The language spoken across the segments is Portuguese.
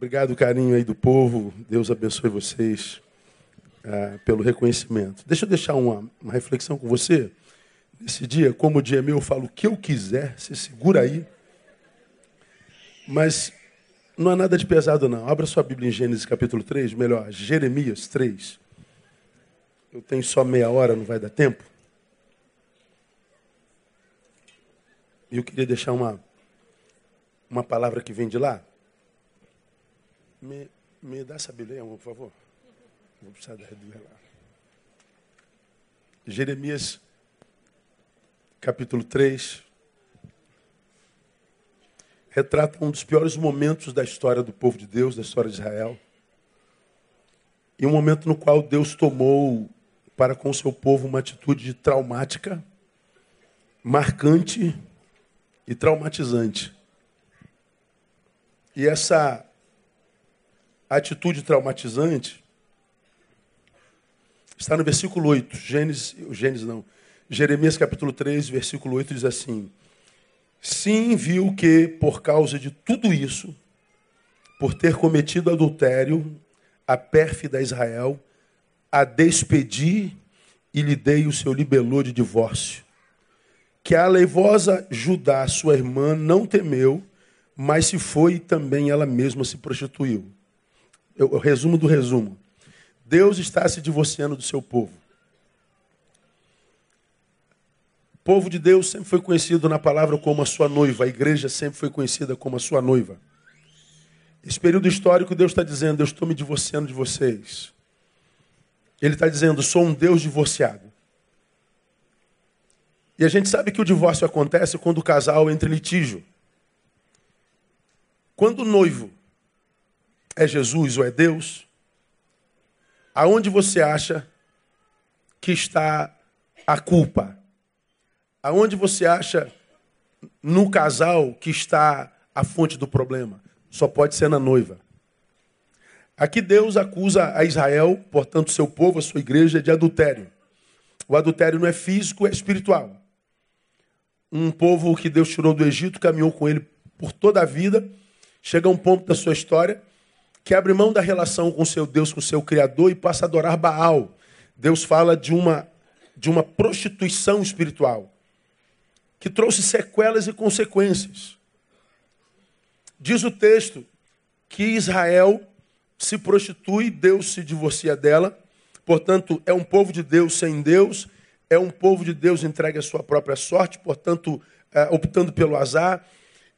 Obrigado, carinho aí do povo. Deus abençoe vocês ah, pelo reconhecimento. Deixa eu deixar uma, uma reflexão com você. Nesse dia, como o dia é meu, eu falo o que eu quiser, você segura aí. Mas não há nada de pesado, não. Abra sua Bíblia em Gênesis capítulo 3, melhor, Jeremias 3. Eu tenho só meia hora, não vai dar tempo. E eu queria deixar uma, uma palavra que vem de lá. Me, me dá essa Bíblia, por favor. Vou precisar da lá. Jeremias, capítulo 3, retrata um dos piores momentos da história do povo de Deus, da história de Israel. E um momento no qual Deus tomou para com o seu povo uma atitude traumática, marcante e traumatizante. E essa atitude traumatizante está no versículo 8. Gênesis, Gênesis não. Jeremias capítulo 3, versículo 8 diz assim: Sim, viu que por causa de tudo isso, por ter cometido adultério, a pérfida Israel, a despedi e lhe dei o seu libelô de divórcio. Que a aleivosa Judá, sua irmã, não temeu, mas se foi e também ela mesma se prostituiu. Eu, eu resumo do resumo. Deus está se divorciando do seu povo. O povo de Deus sempre foi conhecido na palavra como a sua noiva. A igreja sempre foi conhecida como a sua noiva. Esse período histórico, Deus está dizendo: Eu estou me divorciando de vocês. Ele está dizendo: Sou um Deus divorciado. E a gente sabe que o divórcio acontece quando o casal entra em litígio. Quando o noivo é Jesus ou é Deus, aonde você acha que está a culpa? Aonde você acha no casal que está a fonte do problema? Só pode ser na noiva. Aqui Deus acusa a Israel, portanto, seu povo, a sua igreja, de adultério. O adultério não é físico, é espiritual. Um povo que Deus tirou do Egito, caminhou com ele por toda a vida, chega a um ponto da sua história que abre mão da relação com seu Deus, com seu Criador e passa a adorar Baal. Deus fala de uma, de uma prostituição espiritual que trouxe sequelas e consequências. Diz o texto que Israel se prostitui, Deus se divorcia dela, portanto, é um povo de Deus sem Deus, é um povo de Deus entregue à sua própria sorte, portanto, é, optando pelo azar,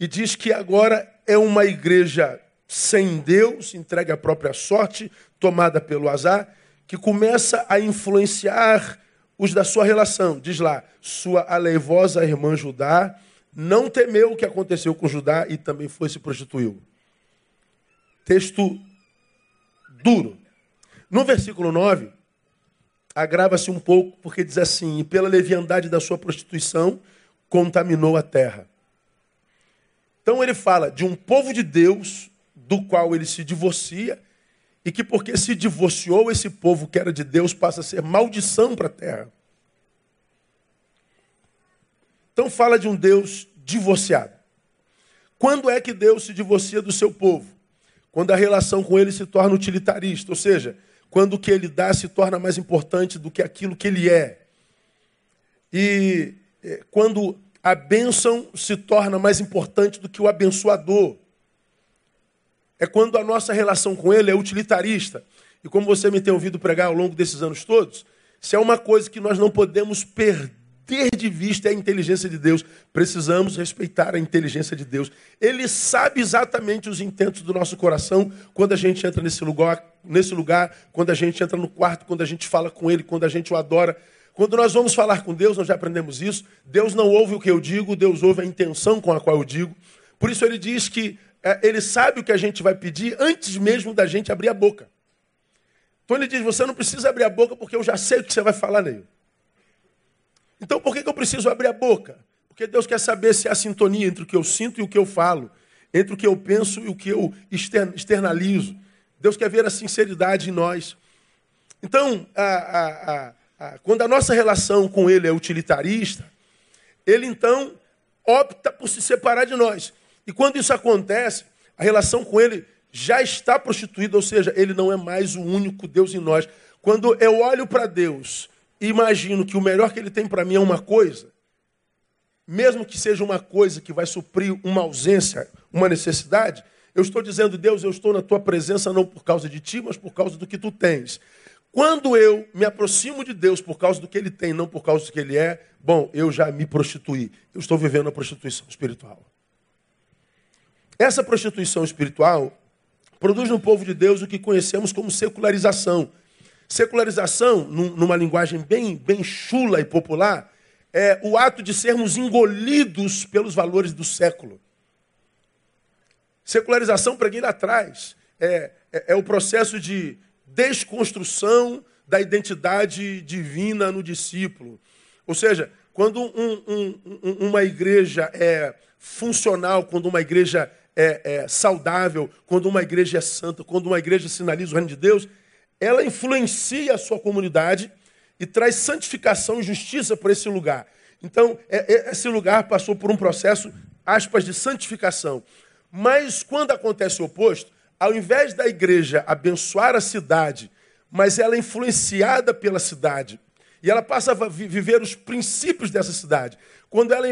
e diz que agora é uma igreja sem Deus, entregue à própria sorte, tomada pelo azar, que começa a influenciar os da sua relação. Diz lá, sua aleivosa irmã Judá não temeu o que aconteceu com Judá e também foi se prostituiu. Texto duro. No versículo 9, agrava-se um pouco, porque diz assim: E pela leviandade da sua prostituição, contaminou a terra. Então ele fala de um povo de Deus do qual ele se divorcia, e que porque se divorciou, esse povo que era de Deus passa a ser maldição para a terra. Então fala de um Deus divorciado. Quando é que Deus se divorcia do seu povo? Quando a relação com ele se torna utilitarista, ou seja, quando o que ele dá se torna mais importante do que aquilo que ele é. E eh, quando a bênção se torna mais importante do que o abençoador é quando a nossa relação com Ele é utilitarista. E como você me tem ouvido pregar ao longo desses anos todos, se é uma coisa que nós não podemos perder de vista é a inteligência de Deus. Precisamos respeitar a inteligência de Deus. Ele sabe exatamente os intentos do nosso coração quando a gente entra nesse lugar, nesse lugar, quando a gente entra no quarto, quando a gente fala com Ele, quando a gente o adora. Quando nós vamos falar com Deus, nós já aprendemos isso. Deus não ouve o que eu digo, Deus ouve a intenção com a qual eu digo. Por isso ele diz que ele sabe o que a gente vai pedir antes mesmo da gente abrir a boca. Então ele diz: Você não precisa abrir a boca porque eu já sei o que você vai falar nele. Então por que, eu preciso abrir a boca? Porque Deus quer saber se há sintonia entre o que eu sinto e o que eu falo, entre o que eu penso e o que eu externalizo. Deus quer ver a sinceridade em nós. Então, a, a, a, quando a nossa relação com Ele é utilitarista, Ele então opta por se separar de nós. E quando isso acontece, a relação com ele já está prostituído, ou seja, ele não é mais o único Deus em nós. Quando eu olho para Deus e imagino que o melhor que ele tem para mim é uma coisa, mesmo que seja uma coisa que vai suprir uma ausência, uma necessidade, eu estou dizendo, Deus, eu estou na tua presença não por causa de ti, mas por causa do que tu tens. Quando eu me aproximo de Deus por causa do que ele tem, não por causa do que ele é, bom, eu já me prostituí. Eu estou vivendo a prostituição espiritual. Essa prostituição espiritual produz no povo de Deus o que conhecemos como secularização. Secularização, numa linguagem bem, bem chula e popular, é o ato de sermos engolidos pelos valores do século. Secularização, preguei lá atrás, é, é, é o processo de desconstrução da identidade divina no discípulo. Ou seja, quando um, um, uma igreja é funcional, quando uma igreja é, é, saudável, quando uma igreja é santa, quando uma igreja sinaliza o reino de Deus, ela influencia a sua comunidade e traz santificação e justiça para esse lugar. Então, é, é, esse lugar passou por um processo, aspas, de santificação. Mas quando acontece o oposto, ao invés da igreja abençoar a cidade, mas ela é influenciada pela cidade, e ela passa a viver os princípios dessa cidade. Quando ela,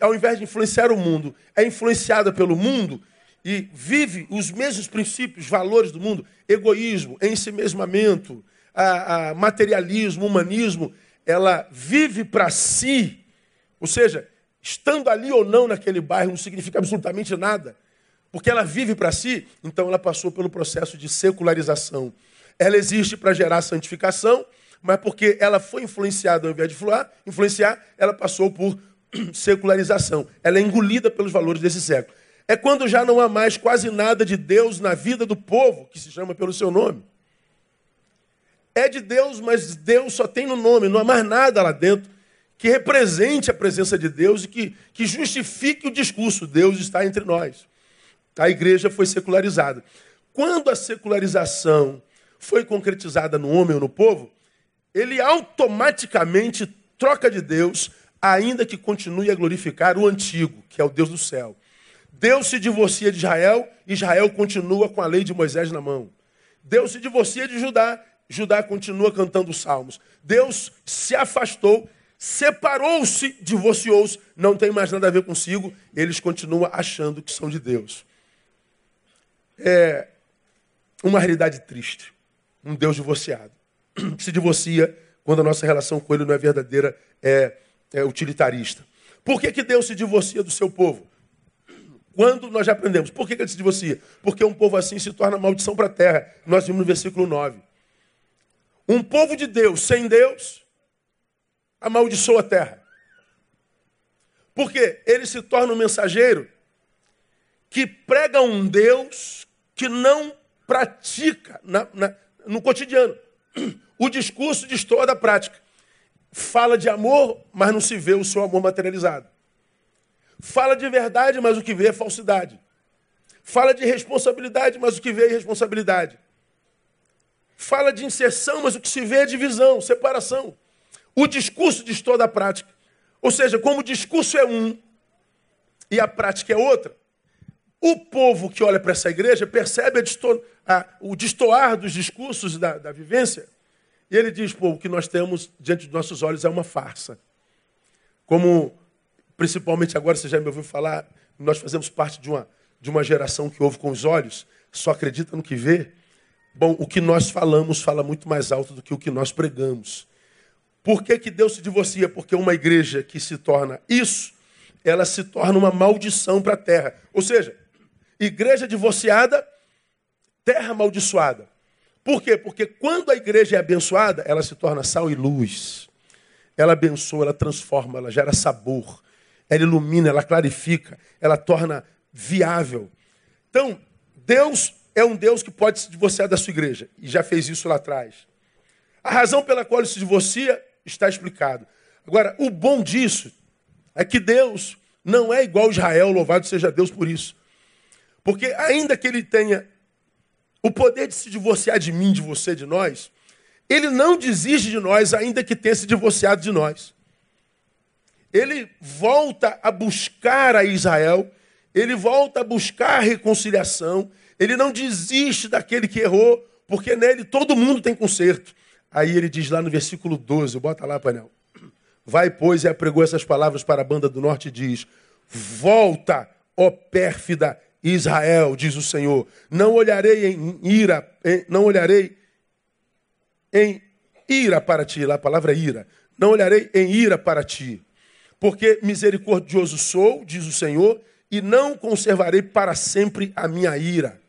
ao invés, de influenciar o mundo, é influenciada pelo mundo e vive os mesmos princípios, valores do mundo, egoísmo, ensimesmamento, a, a materialismo, humanismo, ela vive para si, ou seja, estando ali ou não naquele bairro não significa absolutamente nada porque ela vive para si, então ela passou pelo processo de secularização. Ela existe para gerar santificação, mas porque ela foi influenciada ao invés de influenciar, ela passou por secularização. Ela é engolida pelos valores desse século. É quando já não há mais quase nada de Deus na vida do povo, que se chama pelo seu nome. É de Deus, mas Deus só tem no nome, não há mais nada lá dentro que represente a presença de Deus e que, que justifique o discurso: Deus está entre nós. A igreja foi secularizada. Quando a secularização foi concretizada no homem ou no povo, ele automaticamente troca de Deus, ainda que continue a glorificar o antigo, que é o Deus do céu. Deus se divorcia de Israel, Israel continua com a lei de Moisés na mão. Deus se divorcia de Judá, Judá continua cantando os salmos. Deus se afastou, separou-se, divorciou-se, não tem mais nada a ver consigo, eles continuam achando que são de Deus é uma realidade triste. Um Deus divorciado. Se divorcia quando a nossa relação com Ele não é verdadeira, é, é utilitarista. Por que, que Deus se divorcia do seu povo? Quando nós já aprendemos. Por que, que ele se divorcia? Porque um povo assim se torna maldição para a terra. Nós vimos no versículo 9. Um povo de Deus sem Deus amaldiçoa a terra. Porque ele se torna um mensageiro que prega um Deus que não pratica na, na, no cotidiano. O discurso destoa da prática. Fala de amor, mas não se vê o seu amor materializado. Fala de verdade, mas o que vê é falsidade. Fala de responsabilidade, mas o que vê é irresponsabilidade. Fala de inserção, mas o que se vê é divisão, separação. O discurso destoa da prática. Ou seja, como o discurso é um e a prática é outra, o povo que olha para essa igreja percebe desto... a, o destoar dos discursos da, da vivência e ele diz: pô, o que nós temos diante dos nossos olhos é uma farsa. Como, principalmente agora, você já me ouviu falar, nós fazemos parte de uma, de uma geração que ouve com os olhos, só acredita no que vê. Bom, o que nós falamos fala muito mais alto do que o que nós pregamos. Por que, que Deus se divorcia? Porque uma igreja que se torna isso, ela se torna uma maldição para a terra. Ou seja, Igreja divorciada, terra amaldiçoada. Por quê? Porque quando a igreja é abençoada, ela se torna sal e luz. Ela abençoa, ela transforma, ela gera sabor. Ela ilumina, ela clarifica, ela torna viável. Então, Deus é um Deus que pode se divorciar da sua igreja. E já fez isso lá atrás. A razão pela qual ele se divorcia está explicado. Agora, o bom disso é que Deus não é igual a Israel, louvado seja Deus por isso. Porque ainda que ele tenha o poder de se divorciar de mim, de você, de nós, ele não desiste de nós, ainda que tenha se divorciado de nós. Ele volta a buscar a Israel, ele volta a buscar a reconciliação, Ele não desiste daquele que errou, porque nele todo mundo tem conserto. Aí ele diz lá no versículo 12, bota lá, painel. Vai, pois, e apregou essas palavras para a banda do norte e diz: Volta, ó pérfida Israel, diz o Senhor. Não olharei em ira, em, não olharei em ira para ti. Lá a palavra é ira. Não olharei em ira para ti. Porque misericordioso sou, diz o Senhor, e não conservarei para sempre a minha ira.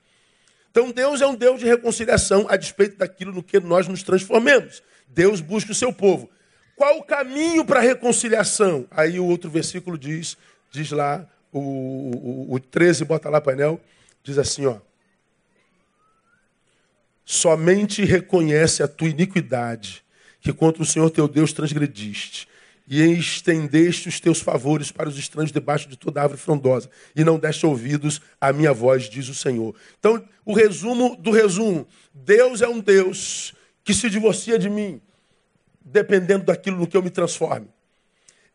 Então Deus é um Deus de reconciliação a despeito daquilo no que nós nos transformemos. Deus busca o seu povo. Qual o caminho para a reconciliação? Aí o outro versículo diz, diz lá, o, o, o 13, bota lá painel, diz assim, ó. Somente reconhece a tua iniquidade, que contra o Senhor teu Deus transgrediste, e estendeste os teus favores para os estranhos debaixo de toda árvore frondosa, e não deste ouvidos à minha voz, diz o Senhor. Então, o resumo do resumo: Deus é um Deus que se divorcia de mim, dependendo daquilo no que eu me transforme.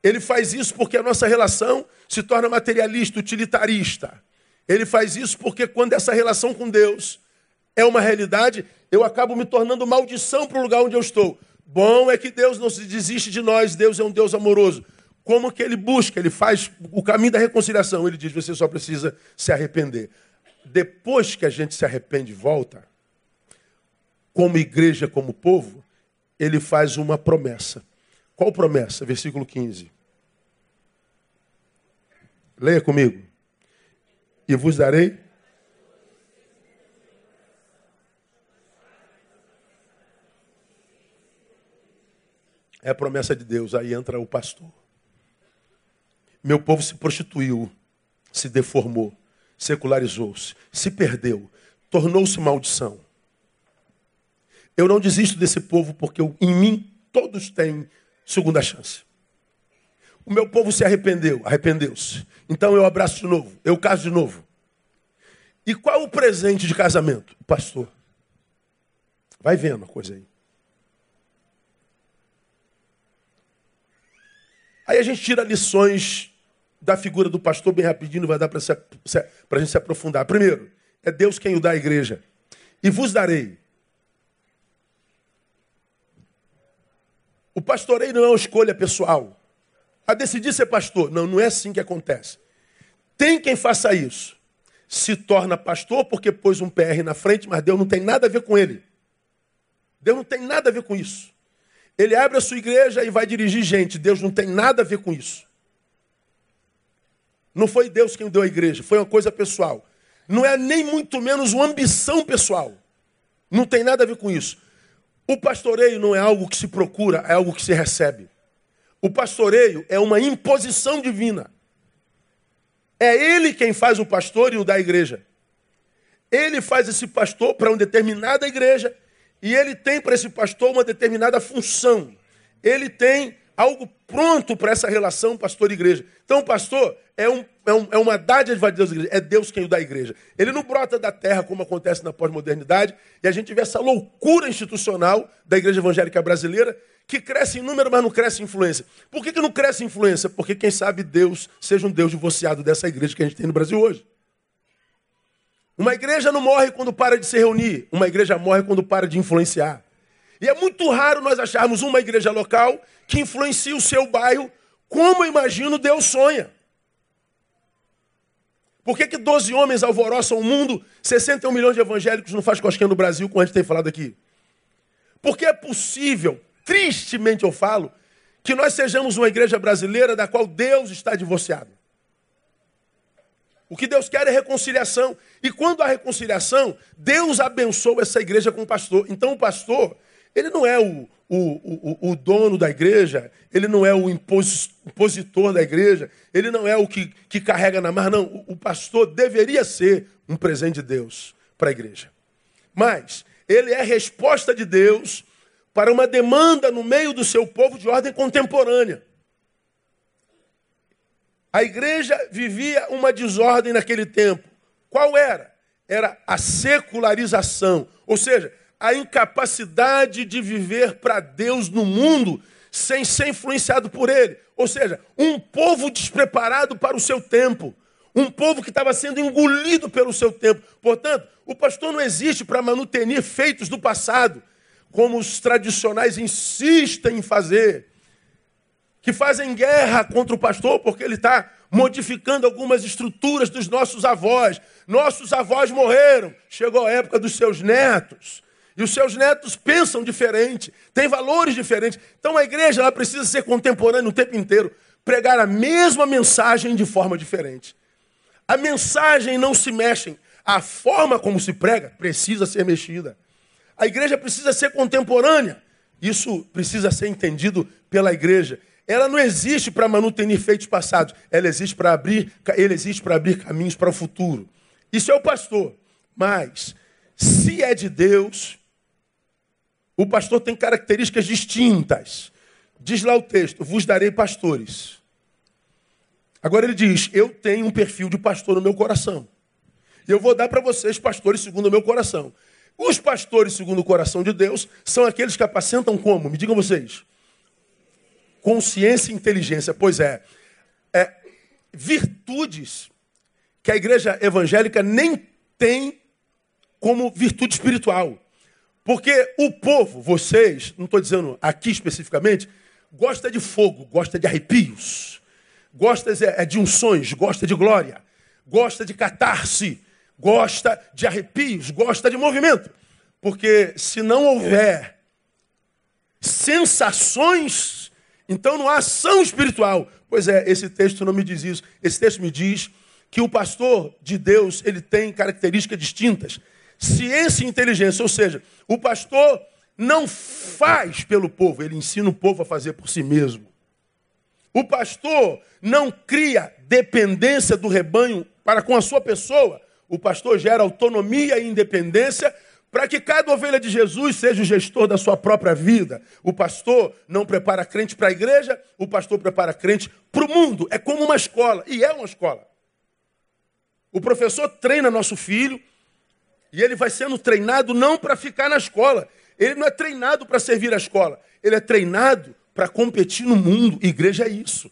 Ele faz isso porque a nossa relação se torna materialista, utilitarista. Ele faz isso porque quando essa relação com Deus é uma realidade, eu acabo me tornando maldição para o lugar onde eu estou. Bom é que Deus não se desiste de nós, Deus é um Deus amoroso. Como que ele busca? Ele faz o caminho da reconciliação. Ele diz: você só precisa se arrepender. Depois que a gente se arrepende e volta, como igreja, como povo, ele faz uma promessa. Qual promessa? Versículo 15. Leia comigo. E vos darei. É a promessa de Deus. Aí entra o pastor. Meu povo se prostituiu, se deformou, secularizou-se, se perdeu, tornou-se maldição. Eu não desisto desse povo porque eu, em mim todos têm segunda chance. O meu povo se arrependeu, arrependeu-se. Então eu abraço de novo, eu caso de novo. E qual o presente de casamento? O pastor. Vai vendo a coisa aí. Aí a gente tira lições da figura do pastor bem rapidinho, vai dar para a gente se aprofundar. Primeiro, é Deus quem o dá à igreja. E vos darei O pastoreio não é uma escolha pessoal. A decidir ser pastor. Não, não é assim que acontece. Tem quem faça isso. Se torna pastor porque pôs um PR na frente, mas Deus não tem nada a ver com ele. Deus não tem nada a ver com isso. Ele abre a sua igreja e vai dirigir gente. Deus não tem nada a ver com isso. Não foi Deus quem deu a igreja, foi uma coisa pessoal. Não é nem muito menos uma ambição pessoal. Não tem nada a ver com isso. O pastoreio não é algo que se procura, é algo que se recebe. O pastoreio é uma imposição divina. É ele quem faz o pastor e o da igreja. Ele faz esse pastor para uma determinada igreja e ele tem para esse pastor uma determinada função. Ele tem algo pronto para essa relação pastor-igreja. Então, o pastor é, um, é, um, é uma dádiva de Deus, é Deus quem o dá à igreja. Ele não brota da terra, como acontece na pós-modernidade, e a gente vê essa loucura institucional da igreja evangélica brasileira, que cresce em número, mas não cresce em influência. Por que, que não cresce em influência? Porque, quem sabe, Deus seja um Deus divorciado dessa igreja que a gente tem no Brasil hoje. Uma igreja não morre quando para de se reunir, uma igreja morre quando para de influenciar. E é muito raro nós acharmos uma igreja local que influencia o seu bairro como, imagino, Deus sonha. Por que, que 12 homens alvoroçam o mundo, 61 milhões de evangélicos não faz cosquinha no Brasil, como a gente tem falado aqui? Porque é possível, tristemente eu falo, que nós sejamos uma igreja brasileira da qual Deus está divorciado. O que Deus quer é reconciliação. E quando há reconciliação, Deus abençoa essa igreja com o pastor. Então o pastor ele não é o, o, o, o, dono da igreja, ele não é o impositor da igreja, ele não é o que, que carrega na mar, não. O, o pastor deveria ser um presente de Deus para a igreja. Mas ele é resposta de Deus para uma demanda no meio do seu povo de ordem contemporânea. A igreja vivia uma desordem naquele tempo. Qual era? Era a secularização. Ou seja, a incapacidade de viver para Deus no mundo sem ser influenciado por Ele. Ou seja, um povo despreparado para o seu tempo. Um povo que estava sendo engolido pelo seu tempo. Portanto, o pastor não existe para manutenir feitos do passado, como os tradicionais insistem em fazer. Que fazem guerra contra o pastor porque ele está modificando algumas estruturas dos nossos avós. Nossos avós morreram, chegou a época dos seus netos. E os seus netos pensam diferente, têm valores diferentes. Então a igreja ela precisa ser contemporânea o tempo inteiro, pregar a mesma mensagem de forma diferente. A mensagem não se mexe, a forma como se prega precisa ser mexida. A igreja precisa ser contemporânea. Isso precisa ser entendido pela igreja. Ela não existe para manutenir feitos passados, ela existe para abrir, ele existe para abrir caminhos para o futuro. Isso é o pastor. Mas se é de Deus, o pastor tem características distintas. Diz lá o texto: vos darei pastores. Agora ele diz: eu tenho um perfil de pastor no meu coração. E eu vou dar para vocês pastores segundo o meu coração. Os pastores segundo o coração de Deus são aqueles que apacentam como? Me digam vocês. Consciência e inteligência. Pois é, é virtudes que a igreja evangélica nem tem como virtude espiritual. Porque o povo, vocês, não estou dizendo aqui especificamente, gosta de fogo, gosta de arrepios, gosta é, de unções, gosta de glória, gosta de catarse, gosta de arrepios, gosta de movimento. Porque se não houver sensações, então não há ação espiritual. Pois é, esse texto não me diz isso. Esse texto me diz que o pastor de Deus, ele tem características distintas ciência e inteligência. Ou seja, o pastor não faz pelo povo, ele ensina o povo a fazer por si mesmo. O pastor não cria dependência do rebanho para com a sua pessoa. O pastor gera autonomia e independência para que cada ovelha de Jesus seja o gestor da sua própria vida. O pastor não prepara crente para a igreja, o pastor prepara crente para o mundo. É como uma escola, e é uma escola. O professor treina nosso filho, e ele vai sendo treinado não para ficar na escola. Ele não é treinado para servir a escola. Ele é treinado para competir no mundo. Igreja é isso.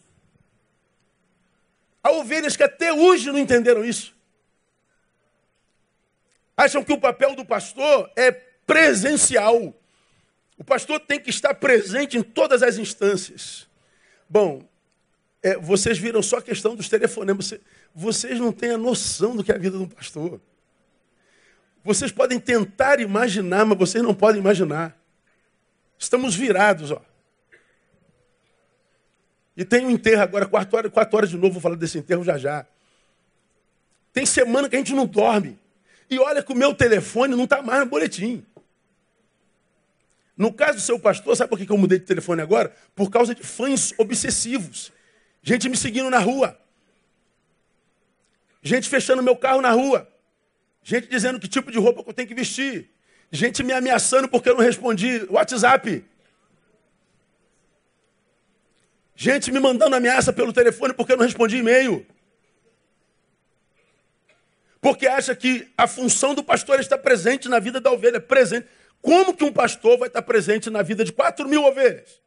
Há ovelhas que até hoje não entenderam isso. Acham que o papel do pastor é presencial. O pastor tem que estar presente em todas as instâncias. Bom, é, vocês viram só a questão dos telefonemas. Vocês não têm a noção do que é a vida de um pastor. Vocês podem tentar imaginar, mas vocês não podem imaginar. Estamos virados, ó. E tem um enterro agora, quatro horas, quatro horas de novo, vou falar desse enterro já já. Tem semana que a gente não dorme. E olha que o meu telefone não está mais no boletim. No caso do seu pastor, sabe por que eu mudei de telefone agora? Por causa de fãs obsessivos. Gente me seguindo na rua. Gente fechando meu carro na rua. Gente dizendo que tipo de roupa eu tenho que vestir. Gente me ameaçando porque eu não respondi WhatsApp. Gente me mandando ameaça pelo telefone porque eu não respondi e-mail. Porque acha que a função do pastor é estar presente na vida da ovelha. Presente. Como que um pastor vai estar presente na vida de 4 mil ovelhas?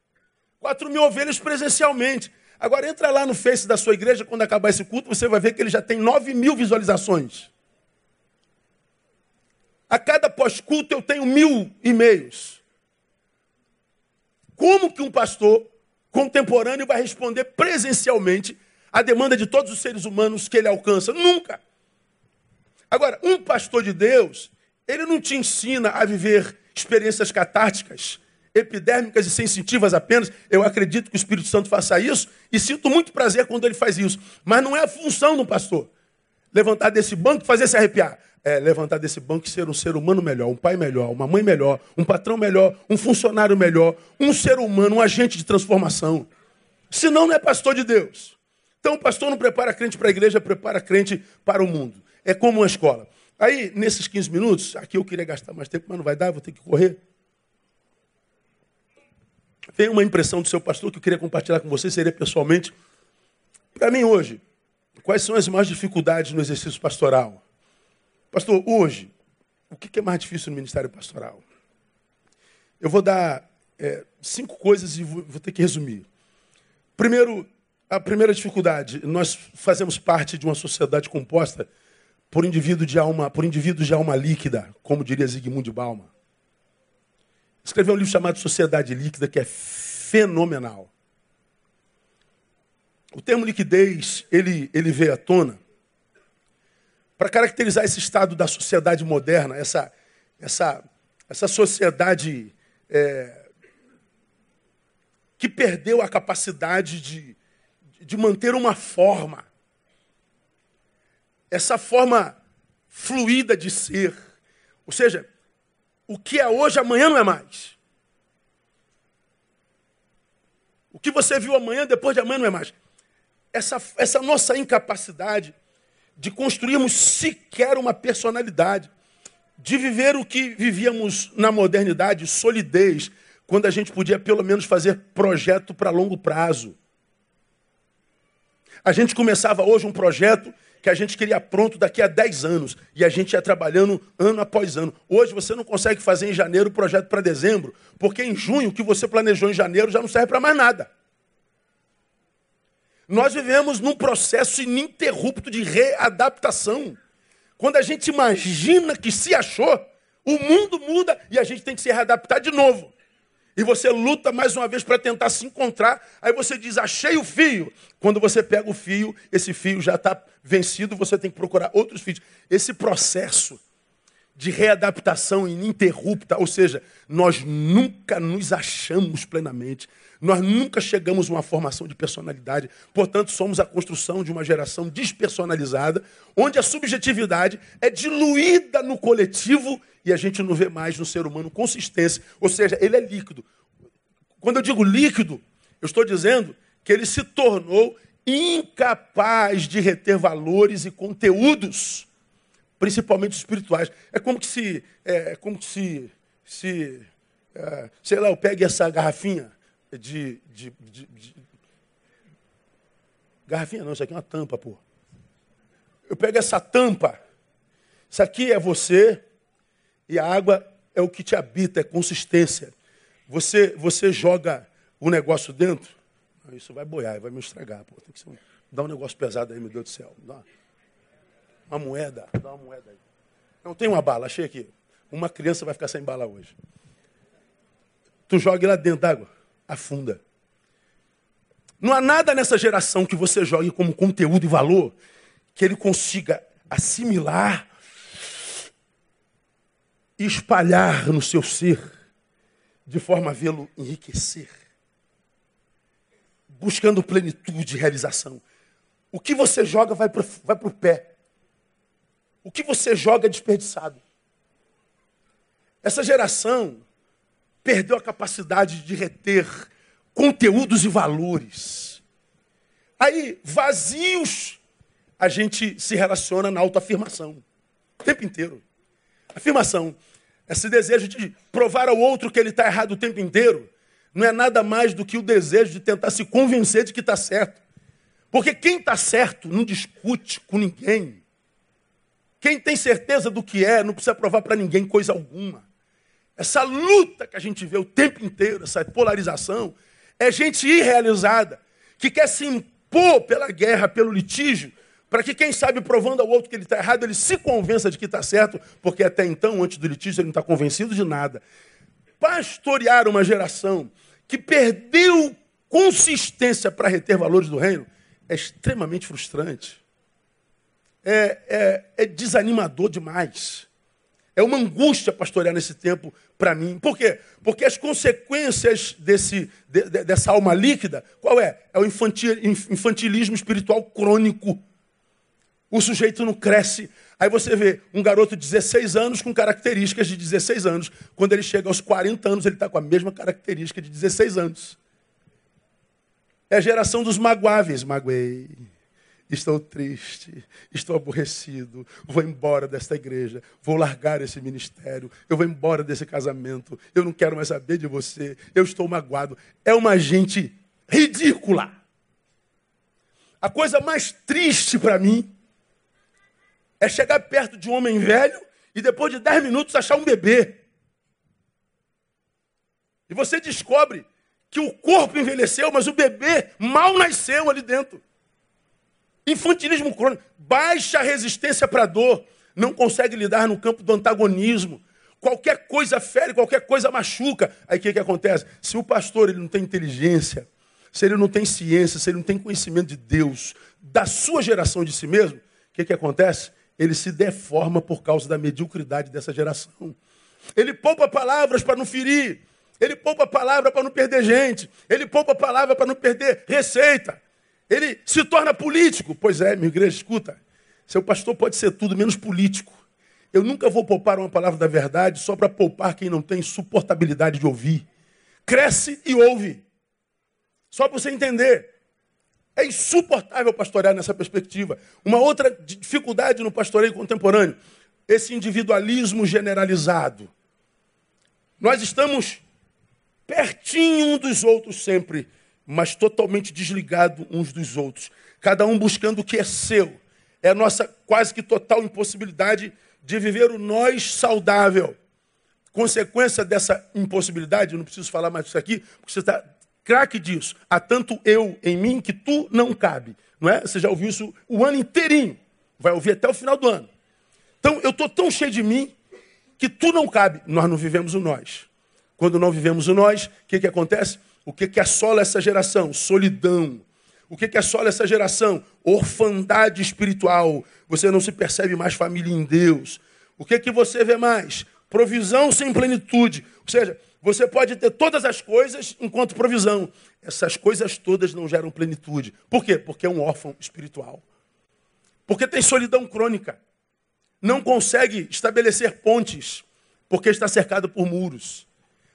4 mil ovelhas presencialmente. Agora entra lá no Face da sua igreja, quando acabar esse culto, você vai ver que ele já tem 9 mil visualizações. A cada pós-culto eu tenho mil e-mails. Como que um pastor contemporâneo vai responder presencialmente à demanda de todos os seres humanos que ele alcança? Nunca. Agora, um pastor de Deus, ele não te ensina a viver experiências catárticas, epidérmicas e sensitivas apenas. Eu acredito que o Espírito Santo faça isso e sinto muito prazer quando ele faz isso. Mas não é a função do pastor. Levantar desse banco e fazer se arrepiar é, levantar desse banco e ser um ser humano melhor, um pai melhor, uma mãe melhor, um patrão melhor, um funcionário melhor, um ser humano, um agente de transformação. Senão não é pastor de Deus. Então o pastor não prepara crente para a igreja, prepara crente para o mundo. É como uma escola. Aí, nesses 15 minutos, aqui eu queria gastar mais tempo, mas não vai dar, vou ter que correr. Vem uma impressão do seu pastor que eu queria compartilhar com você, seria pessoalmente. Para mim hoje, quais são as maiores dificuldades no exercício pastoral? Pastor, hoje, o que é mais difícil no ministério pastoral? Eu vou dar é, cinco coisas e vou, vou ter que resumir. Primeiro, A primeira dificuldade, nós fazemos parte de uma sociedade composta por indivíduos de alma, por indivíduos de alma líquida, como diria Zygmunt Bauman. Escreveu um livro chamado Sociedade Líquida, que é fenomenal. O termo liquidez, ele, ele veio à tona para caracterizar esse estado da sociedade moderna, essa, essa, essa sociedade é, que perdeu a capacidade de, de manter uma forma. Essa forma fluida de ser. Ou seja, o que é hoje, amanhã não é mais. O que você viu amanhã, depois de amanhã não é mais. Essa, essa nossa incapacidade de construirmos sequer uma personalidade, de viver o que vivíamos na modernidade, solidez, quando a gente podia pelo menos fazer projeto para longo prazo. A gente começava hoje um projeto que a gente queria pronto daqui a 10 anos. E a gente ia trabalhando ano após ano. Hoje você não consegue fazer em janeiro o projeto para dezembro, porque em junho o que você planejou em janeiro já não serve para mais nada. Nós vivemos num processo ininterrupto de readaptação. Quando a gente imagina que se achou, o mundo muda e a gente tem que se readaptar de novo. E você luta mais uma vez para tentar se encontrar. Aí você diz, achei o fio. Quando você pega o fio, esse fio já está vencido, você tem que procurar outros fios. Esse processo de readaptação ininterrupta, ou seja, nós nunca nos achamos plenamente. Nós nunca chegamos a uma formação de personalidade. Portanto, somos a construção de uma geração despersonalizada, onde a subjetividade é diluída no coletivo e a gente não vê mais no ser humano consistência. Ou seja, ele é líquido. Quando eu digo líquido, eu estou dizendo que ele se tornou incapaz de reter valores e conteúdos, principalmente espirituais. É como que se, é, como que se, se é, sei lá, eu pegue essa garrafinha de, de, de, de, não, isso aqui é uma tampa, pô. Eu pego essa tampa, isso aqui é você, e a água é o que te habita, é consistência. Você, você joga o negócio dentro, isso vai boiar, vai me estragar. Pô. Tem que ser um, dá um negócio pesado aí, meu Deus do céu. Dá uma, uma moeda, dá uma moeda aí. Não tem uma bala, achei aqui. Uma criança vai ficar sem bala hoje. Tu joga lá dentro d'água, afunda. Não há nada nessa geração que você jogue como conteúdo e valor que ele consiga assimilar e espalhar no seu ser, de forma a vê-lo enriquecer, buscando plenitude e realização. O que você joga vai para vai o pé. O que você joga é desperdiçado. Essa geração perdeu a capacidade de reter conteúdos e valores. Aí, vazios, a gente se relaciona na autoafirmação. O tempo inteiro. Afirmação. Esse desejo de provar ao outro que ele está errado o tempo inteiro não é nada mais do que o desejo de tentar se convencer de que está certo. Porque quem está certo não discute com ninguém. Quem tem certeza do que é não precisa provar para ninguém coisa alguma. Essa luta que a gente vê o tempo inteiro, essa polarização, é gente irrealizada, que quer se impor pela guerra, pelo litígio, para que, quem sabe, provando ao outro que ele está errado, ele se convença de que está certo, porque até então, antes do litígio, ele não está convencido de nada. Pastorear uma geração que perdeu consistência para reter valores do reino é extremamente frustrante. É, é, é desanimador demais. É uma angústia pastorear nesse tempo para mim. Por quê? Porque as consequências desse, de, de, dessa alma líquida, qual é? É o infantil, infantilismo espiritual crônico o sujeito não cresce. Aí você vê um garoto de 16 anos com características de 16 anos. Quando ele chega aos 40 anos, ele está com a mesma característica de 16 anos. É a geração dos magoáveis. Magoei. Estou triste, estou aborrecido, vou embora desta igreja, vou largar esse ministério, eu vou embora desse casamento, eu não quero mais saber de você, eu estou magoado. É uma gente ridícula. A coisa mais triste para mim é chegar perto de um homem velho e depois de dez minutos achar um bebê. E você descobre que o corpo envelheceu, mas o bebê mal nasceu ali dentro. Infantilismo crônico, baixa resistência para a dor, não consegue lidar no campo do antagonismo. Qualquer coisa fere, qualquer coisa machuca. Aí o que, que acontece? Se o pastor ele não tem inteligência, se ele não tem ciência, se ele não tem conhecimento de Deus, da sua geração de si mesmo, o que, que acontece? Ele se deforma por causa da mediocridade dessa geração. Ele poupa palavras para não ferir. Ele poupa palavra para não perder gente. Ele poupa palavra para não perder receita. Ele se torna político. Pois é, minha igreja, escuta. Seu pastor pode ser tudo menos político. Eu nunca vou poupar uma palavra da verdade só para poupar quem não tem suportabilidade de ouvir. Cresce e ouve. Só para você entender. É insuportável pastorear nessa perspectiva. Uma outra dificuldade no pastoreio contemporâneo, esse individualismo generalizado. Nós estamos pertinho uns dos outros sempre, mas totalmente desligado uns dos outros. Cada um buscando o que é seu. É a nossa quase que total impossibilidade de viver o nós saudável. Consequência dessa impossibilidade, eu não preciso falar mais disso aqui, porque você está craque disso. Há tanto eu em mim que tu não cabe. Não é? Você já ouviu isso o ano inteirinho. Vai ouvir até o final do ano. Então, eu estou tão cheio de mim que tu não cabe. Nós não vivemos o nós. Quando não vivemos o nós, o que, que acontece? O que, que assola essa geração? Solidão. O que, que assola essa geração? Orfandade espiritual. Você não se percebe mais família em Deus. O que, que você vê mais? Provisão sem plenitude. Ou seja, você pode ter todas as coisas enquanto provisão. Essas coisas todas não geram plenitude. Por quê? Porque é um órfão espiritual. Porque tem solidão crônica. Não consegue estabelecer pontes, porque está cercado por muros.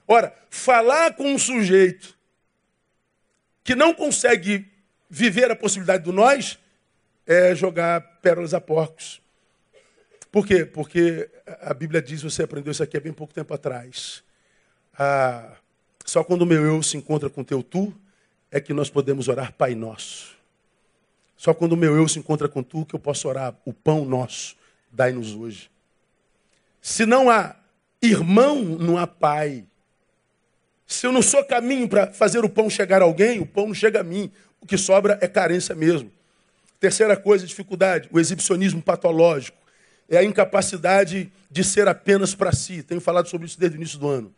Ora, falar com um sujeito que não consegue viver a possibilidade do nós é jogar pérolas a porcos. Por quê? Porque a Bíblia diz, você aprendeu isso aqui há bem pouco tempo atrás. Ah, só quando o meu eu se encontra com o teu tu, é que nós podemos orar Pai Nosso. Só quando o meu eu se encontra com tu, que eu posso orar o pão nosso, dai-nos hoje. Se não há irmão, não há pai. Se eu não sou caminho para fazer o pão chegar a alguém, o pão não chega a mim. O que sobra é carência mesmo. Terceira coisa, dificuldade, o exibicionismo patológico. É a incapacidade de ser apenas para si. Tenho falado sobre isso desde o início do ano.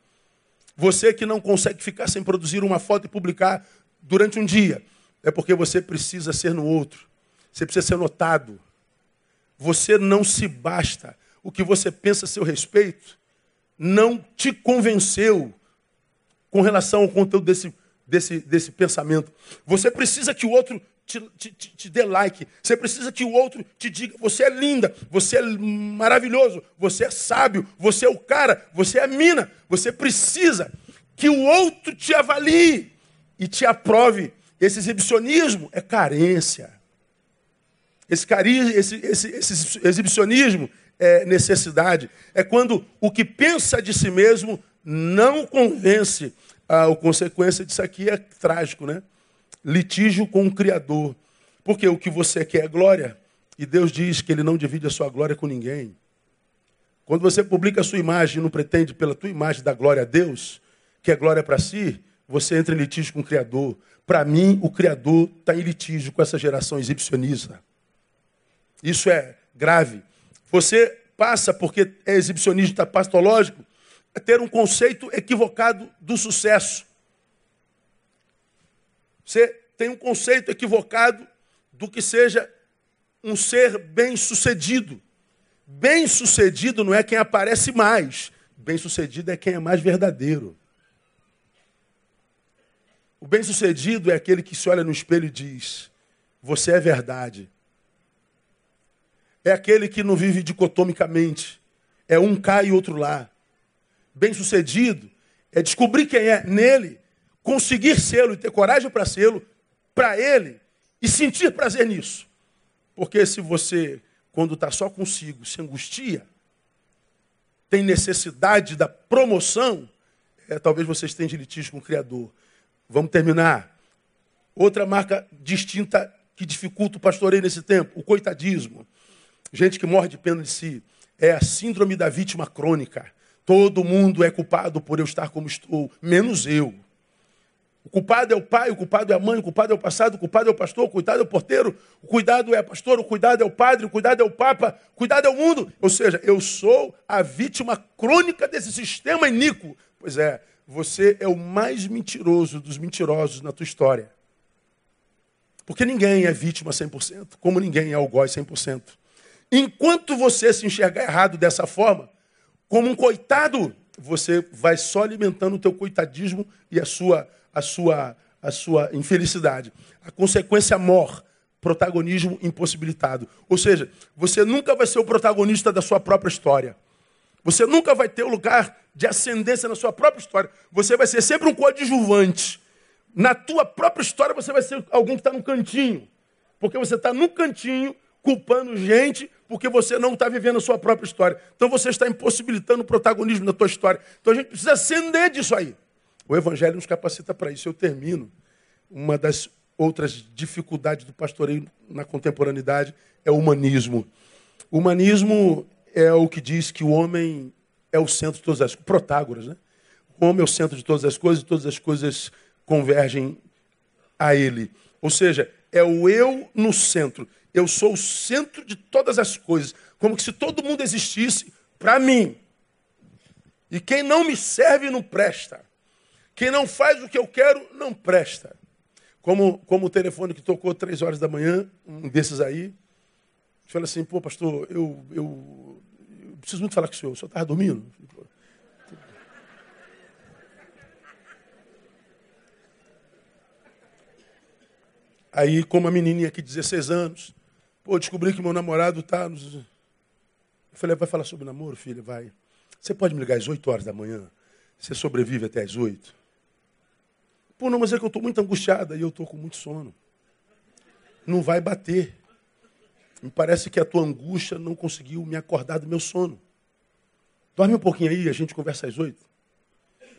Você que não consegue ficar sem produzir uma foto e publicar durante um dia, é porque você precisa ser no outro. Você precisa ser notado. Você não se basta. O que você pensa a seu respeito não te convenceu com relação ao conteúdo desse, desse, desse pensamento. Você precisa que o outro te, te, te, dê like. Você precisa que o outro te diga: você é linda, você é maravilhoso, você é sábio, você é o cara, você é a mina. Você precisa que o outro te avalie e te aprove. Esse exibicionismo é carência. Esse, cari esse, esse, esse exibicionismo é necessidade. É quando o que pensa de si mesmo não convence. A consequência disso aqui é trágico, né? litígio com o Criador. Porque o que você quer é glória, e Deus diz que Ele não divide a sua glória com ninguém. Quando você publica a sua imagem e não pretende, pela tua imagem, dar glória a Deus, que é glória para si, você entra em litígio com o Criador. Para mim, o Criador está em litígio com essa geração exibicionista. Isso é grave. Você passa, porque é exibicionista pastológico, a ter um conceito equivocado do sucesso. Você tem um conceito equivocado do que seja um ser bem-sucedido. Bem-sucedido não é quem aparece mais. Bem-sucedido é quem é mais verdadeiro. O bem-sucedido é aquele que se olha no espelho e diz: Você é verdade. É aquele que não vive dicotomicamente. É um cá e outro lá. Bem-sucedido é descobrir quem é nele conseguir sê-lo e ter coragem para sê-lo, para ele, e sentir prazer nisso. Porque se você, quando está só consigo, se angustia, tem necessidade da promoção, é, talvez você esteja em litígio com o Criador. Vamos terminar. Outra marca distinta que dificulta o pastoreio nesse tempo, o coitadismo. Gente que morre de pena de si. É a síndrome da vítima crônica. Todo mundo é culpado por eu estar como estou, menos eu. O culpado é o pai, o culpado é a mãe, o culpado é o passado, o culpado é o pastor, o cuidado é o porteiro, o cuidado é o pastor, o cuidado é o padre, o cuidado é o papa, o cuidado é o mundo. Ou seja, eu sou a vítima crônica desse sistema iníquo. Pois é, você é o mais mentiroso dos mentirosos na tua história. Porque ninguém é vítima 100%, como ninguém é algoz 100%. Enquanto você se enxergar errado dessa forma, como um coitado, você vai só alimentando o teu coitadismo e a sua, a sua, a sua infelicidade. A consequência mor, protagonismo impossibilitado. Ou seja, você nunca vai ser o protagonista da sua própria história. Você nunca vai ter o lugar de ascendência na sua própria história. Você vai ser sempre um coadjuvante. Na tua própria história você vai ser alguém que está no cantinho. Porque você está no cantinho culpando gente porque você não está vivendo a sua própria história. Então você está impossibilitando o protagonismo da tua história. Então a gente precisa ascender disso aí. O Evangelho nos capacita para isso. Eu termino. Uma das outras dificuldades do pastoreio na contemporaneidade é o humanismo. O humanismo é o que diz que o homem é o centro de todas as coisas. Protágoras, né? O homem é o centro de todas as coisas e todas as coisas convergem a ele. Ou seja, é o eu no centro. Eu sou o centro de todas as coisas. Como se todo mundo existisse para mim. E quem não me serve não presta. Quem não faz o que eu quero não presta. Como, como o telefone que tocou três horas da manhã, um desses aí, fala assim, pô, pastor, eu, eu, eu preciso muito falar com o senhor. O senhor estava dormindo? Aí, como a menininha aqui, 16 anos, Pô, descobri que meu namorado tá. Nos... Eu falei, vai falar sobre namoro, filha? Vai. Você pode me ligar às 8 horas da manhã? Você sobrevive até às 8? Pô, não, mas é que eu estou muito angustiada e eu estou com muito sono. Não vai bater. Me parece que a tua angústia não conseguiu me acordar do meu sono. Dorme um pouquinho aí, a gente conversa às oito.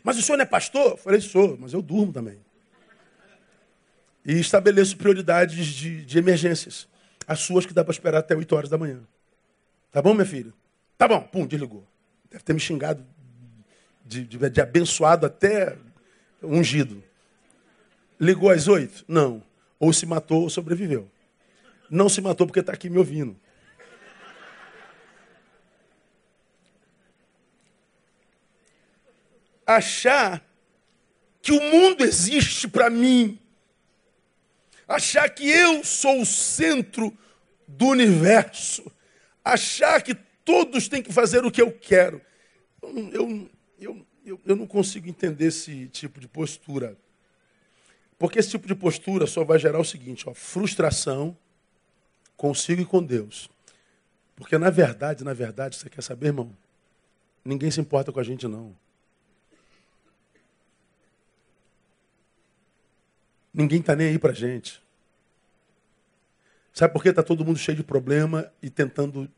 Mas o senhor não é pastor? Eu falei, sou, mas eu durmo também. E estabeleço prioridades de, de emergências. As suas que dá para esperar até 8 horas da manhã. Tá bom, minha filha? Tá bom. Pum, desligou. Deve ter me xingado de, de, de abençoado até ungido. Ligou às 8? Não. Ou se matou ou sobreviveu. Não se matou porque está aqui me ouvindo. Achar que o mundo existe para mim achar que eu sou o centro do universo, achar que todos têm que fazer o que eu quero. Eu, eu, eu, eu não consigo entender esse tipo de postura. Porque esse tipo de postura só vai gerar o seguinte: ó, frustração consigo e com Deus. Porque na verdade, na verdade, você quer saber, irmão? Ninguém se importa com a gente, não. Ninguém está nem aí para gente. Sabe por que está todo mundo cheio de problema e tentando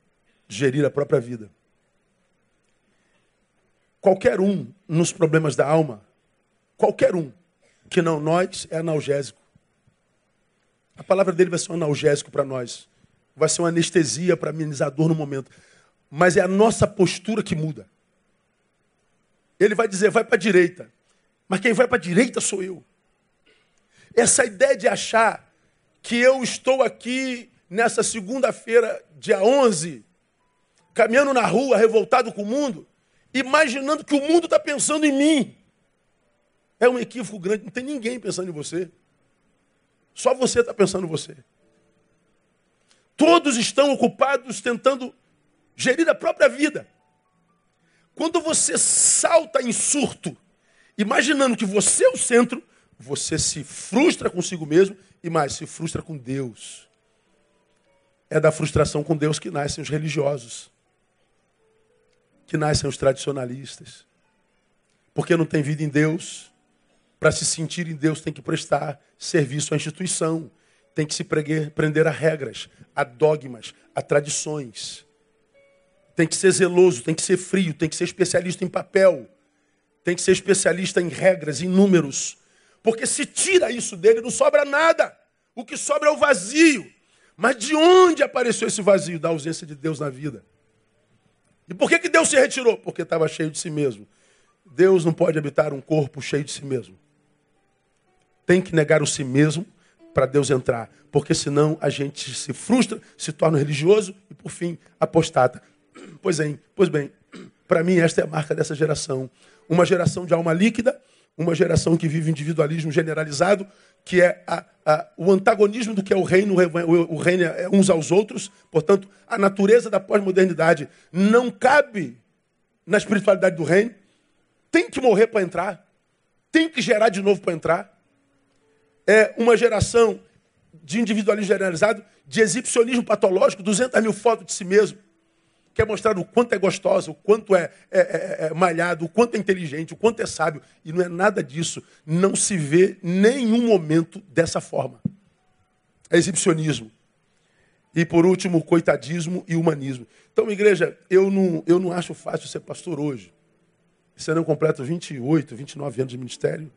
gerir a própria vida? Qualquer um nos problemas da alma, qualquer um, que não nós, é analgésico. A palavra dele vai ser um analgésico para nós. Vai ser uma anestesia para amenizar a dor no momento. Mas é a nossa postura que muda. Ele vai dizer, vai para a direita. Mas quem vai para a direita sou eu. Essa ideia de achar que eu estou aqui nessa segunda-feira, dia 11, caminhando na rua, revoltado com o mundo, imaginando que o mundo está pensando em mim. É um equívoco grande, não tem ninguém pensando em você. Só você está pensando em você. Todos estão ocupados tentando gerir a própria vida. Quando você salta em surto, imaginando que você é o centro, você se frustra consigo mesmo e mais, se frustra com Deus. É da frustração com Deus que nascem os religiosos, que nascem os tradicionalistas. Porque não tem vida em Deus. Para se sentir em Deus, tem que prestar serviço à instituição, tem que se prender a regras, a dogmas, a tradições. Tem que ser zeloso, tem que ser frio, tem que ser especialista em papel, tem que ser especialista em regras, em números porque se tira isso dele, não sobra nada. O que sobra é o vazio. Mas de onde apareceu esse vazio? Da ausência de Deus na vida. E por que, que Deus se retirou? Porque estava cheio de si mesmo. Deus não pode habitar um corpo cheio de si mesmo. tem que negar o si mesmo para Deus entrar, porque senão a gente se frustra, se torna religioso e por fim apostata. Pois bem, pois bem, para mim esta é a marca dessa geração, uma geração de alma líquida, uma geração que vive individualismo generalizado, que é a, a, o antagonismo do que é o reino, o, reino é uns aos outros, portanto, a natureza da pós-modernidade não cabe na espiritualidade do reino, tem que morrer para entrar, tem que gerar de novo para entrar. É uma geração de individualismo generalizado, de exibicionismo patológico, 200 mil fotos de si mesmo. Quer mostrar o quanto é gostoso, o quanto é, é, é, é, malhado, o quanto é inteligente, o quanto é sábio. E não é nada disso. Não se vê nenhum momento dessa forma. É exibicionismo. E por último, coitadismo e humanismo. Então, igreja, eu não, eu não acho fácil ser pastor hoje. Esse ano eu completo 28, 29 anos de ministério.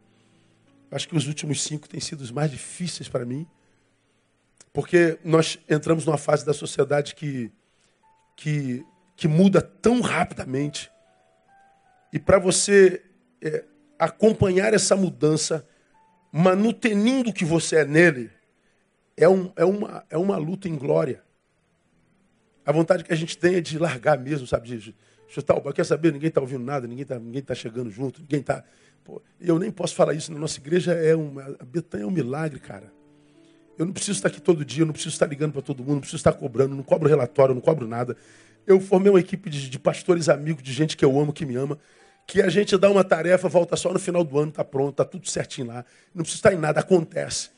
Acho que os últimos cinco têm sido os mais difíceis para mim. Porque nós entramos numa fase da sociedade que que, que muda tão rapidamente. E para você é, acompanhar essa mudança, manutenindo o que você é nele, é, um, é, uma, é uma luta em glória. A vontade que a gente tem é de largar mesmo, sabe? De chutar o bar. Quer saber? Ninguém está ouvindo nada, ninguém está ninguém tá chegando junto, ninguém está. Eu nem posso falar isso na nossa igreja, é uma, a Betânia é um milagre, cara. Eu não preciso estar aqui todo dia, eu não preciso estar ligando para todo mundo, não preciso estar cobrando, não cobro relatório, não cobro nada. Eu formei uma equipe de, de, pastores amigos, de gente que eu amo, que me ama, que a gente dá uma tarefa, volta só no final do ano, está pronto, está tudo certinho lá. Não precisa estar em nada, acontece.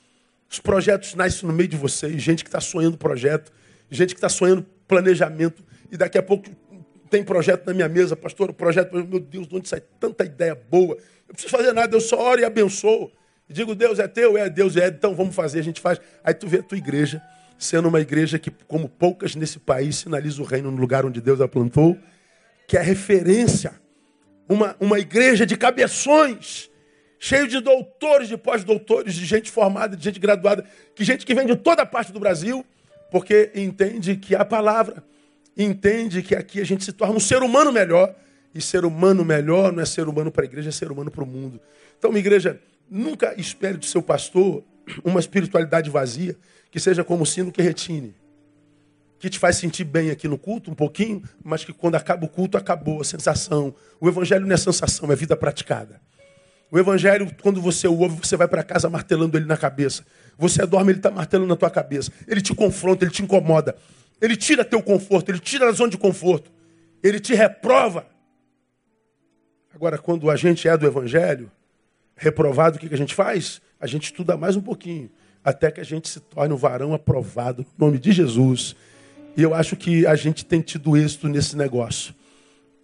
Os projetos nascem no meio de vocês, gente que está sonhando projeto, gente que está sonhando planejamento, e daqui a pouco tem projeto na minha mesa, pastor, projeto, meu Deus, de onde sai tanta ideia boa? Eu preciso fazer nada, eu só oro e abençoo. Digo, Deus é teu, é Deus é, então vamos fazer, a gente faz. Aí tu vê a tua igreja sendo uma igreja que, como poucas nesse país, sinaliza o reino no lugar onde Deus a plantou, que é referência. Uma, uma igreja de cabeções, cheio de doutores, de pós-doutores, de gente formada, de gente graduada, que gente que vem de toda parte do Brasil, porque entende que a palavra, entende que aqui a gente se torna um ser humano melhor, e ser humano melhor não é ser humano para a igreja, é ser humano para o mundo. Então, uma igreja Nunca espere do seu pastor uma espiritualidade vazia, que seja como o sino que retine. Que te faz sentir bem aqui no culto, um pouquinho, mas que quando acaba o culto, acabou a sensação. O evangelho não é sensação, é vida praticada. O evangelho, quando você o ouve, você vai para casa martelando ele na cabeça. Você dorme, ele está martelando na tua cabeça. Ele te confronta, ele te incomoda. Ele tira teu conforto, ele tira a zona de conforto. Ele te reprova. Agora, quando a gente é do evangelho, reprovado, o que, que a gente faz? A gente estuda mais um pouquinho, até que a gente se torne um varão aprovado, em nome de Jesus. E eu acho que a gente tem tido êxito nesse negócio.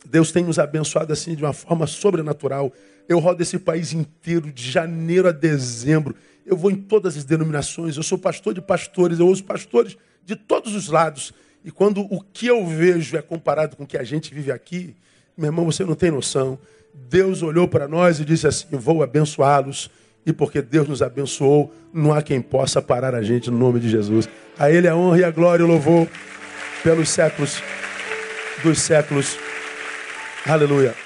Deus tem nos abençoado assim de uma forma sobrenatural. Eu rodo esse país inteiro, de janeiro a dezembro. Eu vou em todas as denominações. Eu sou pastor de pastores, eu ouço pastores de todos os lados. E quando o que eu vejo é comparado com o que a gente vive aqui, meu irmão, você não tem noção. Deus olhou para nós e disse assim: Vou abençoá-los. E porque Deus nos abençoou, não há quem possa parar a gente no nome de Jesus. A Ele a honra e a glória e o louvor pelos séculos dos séculos. Aleluia.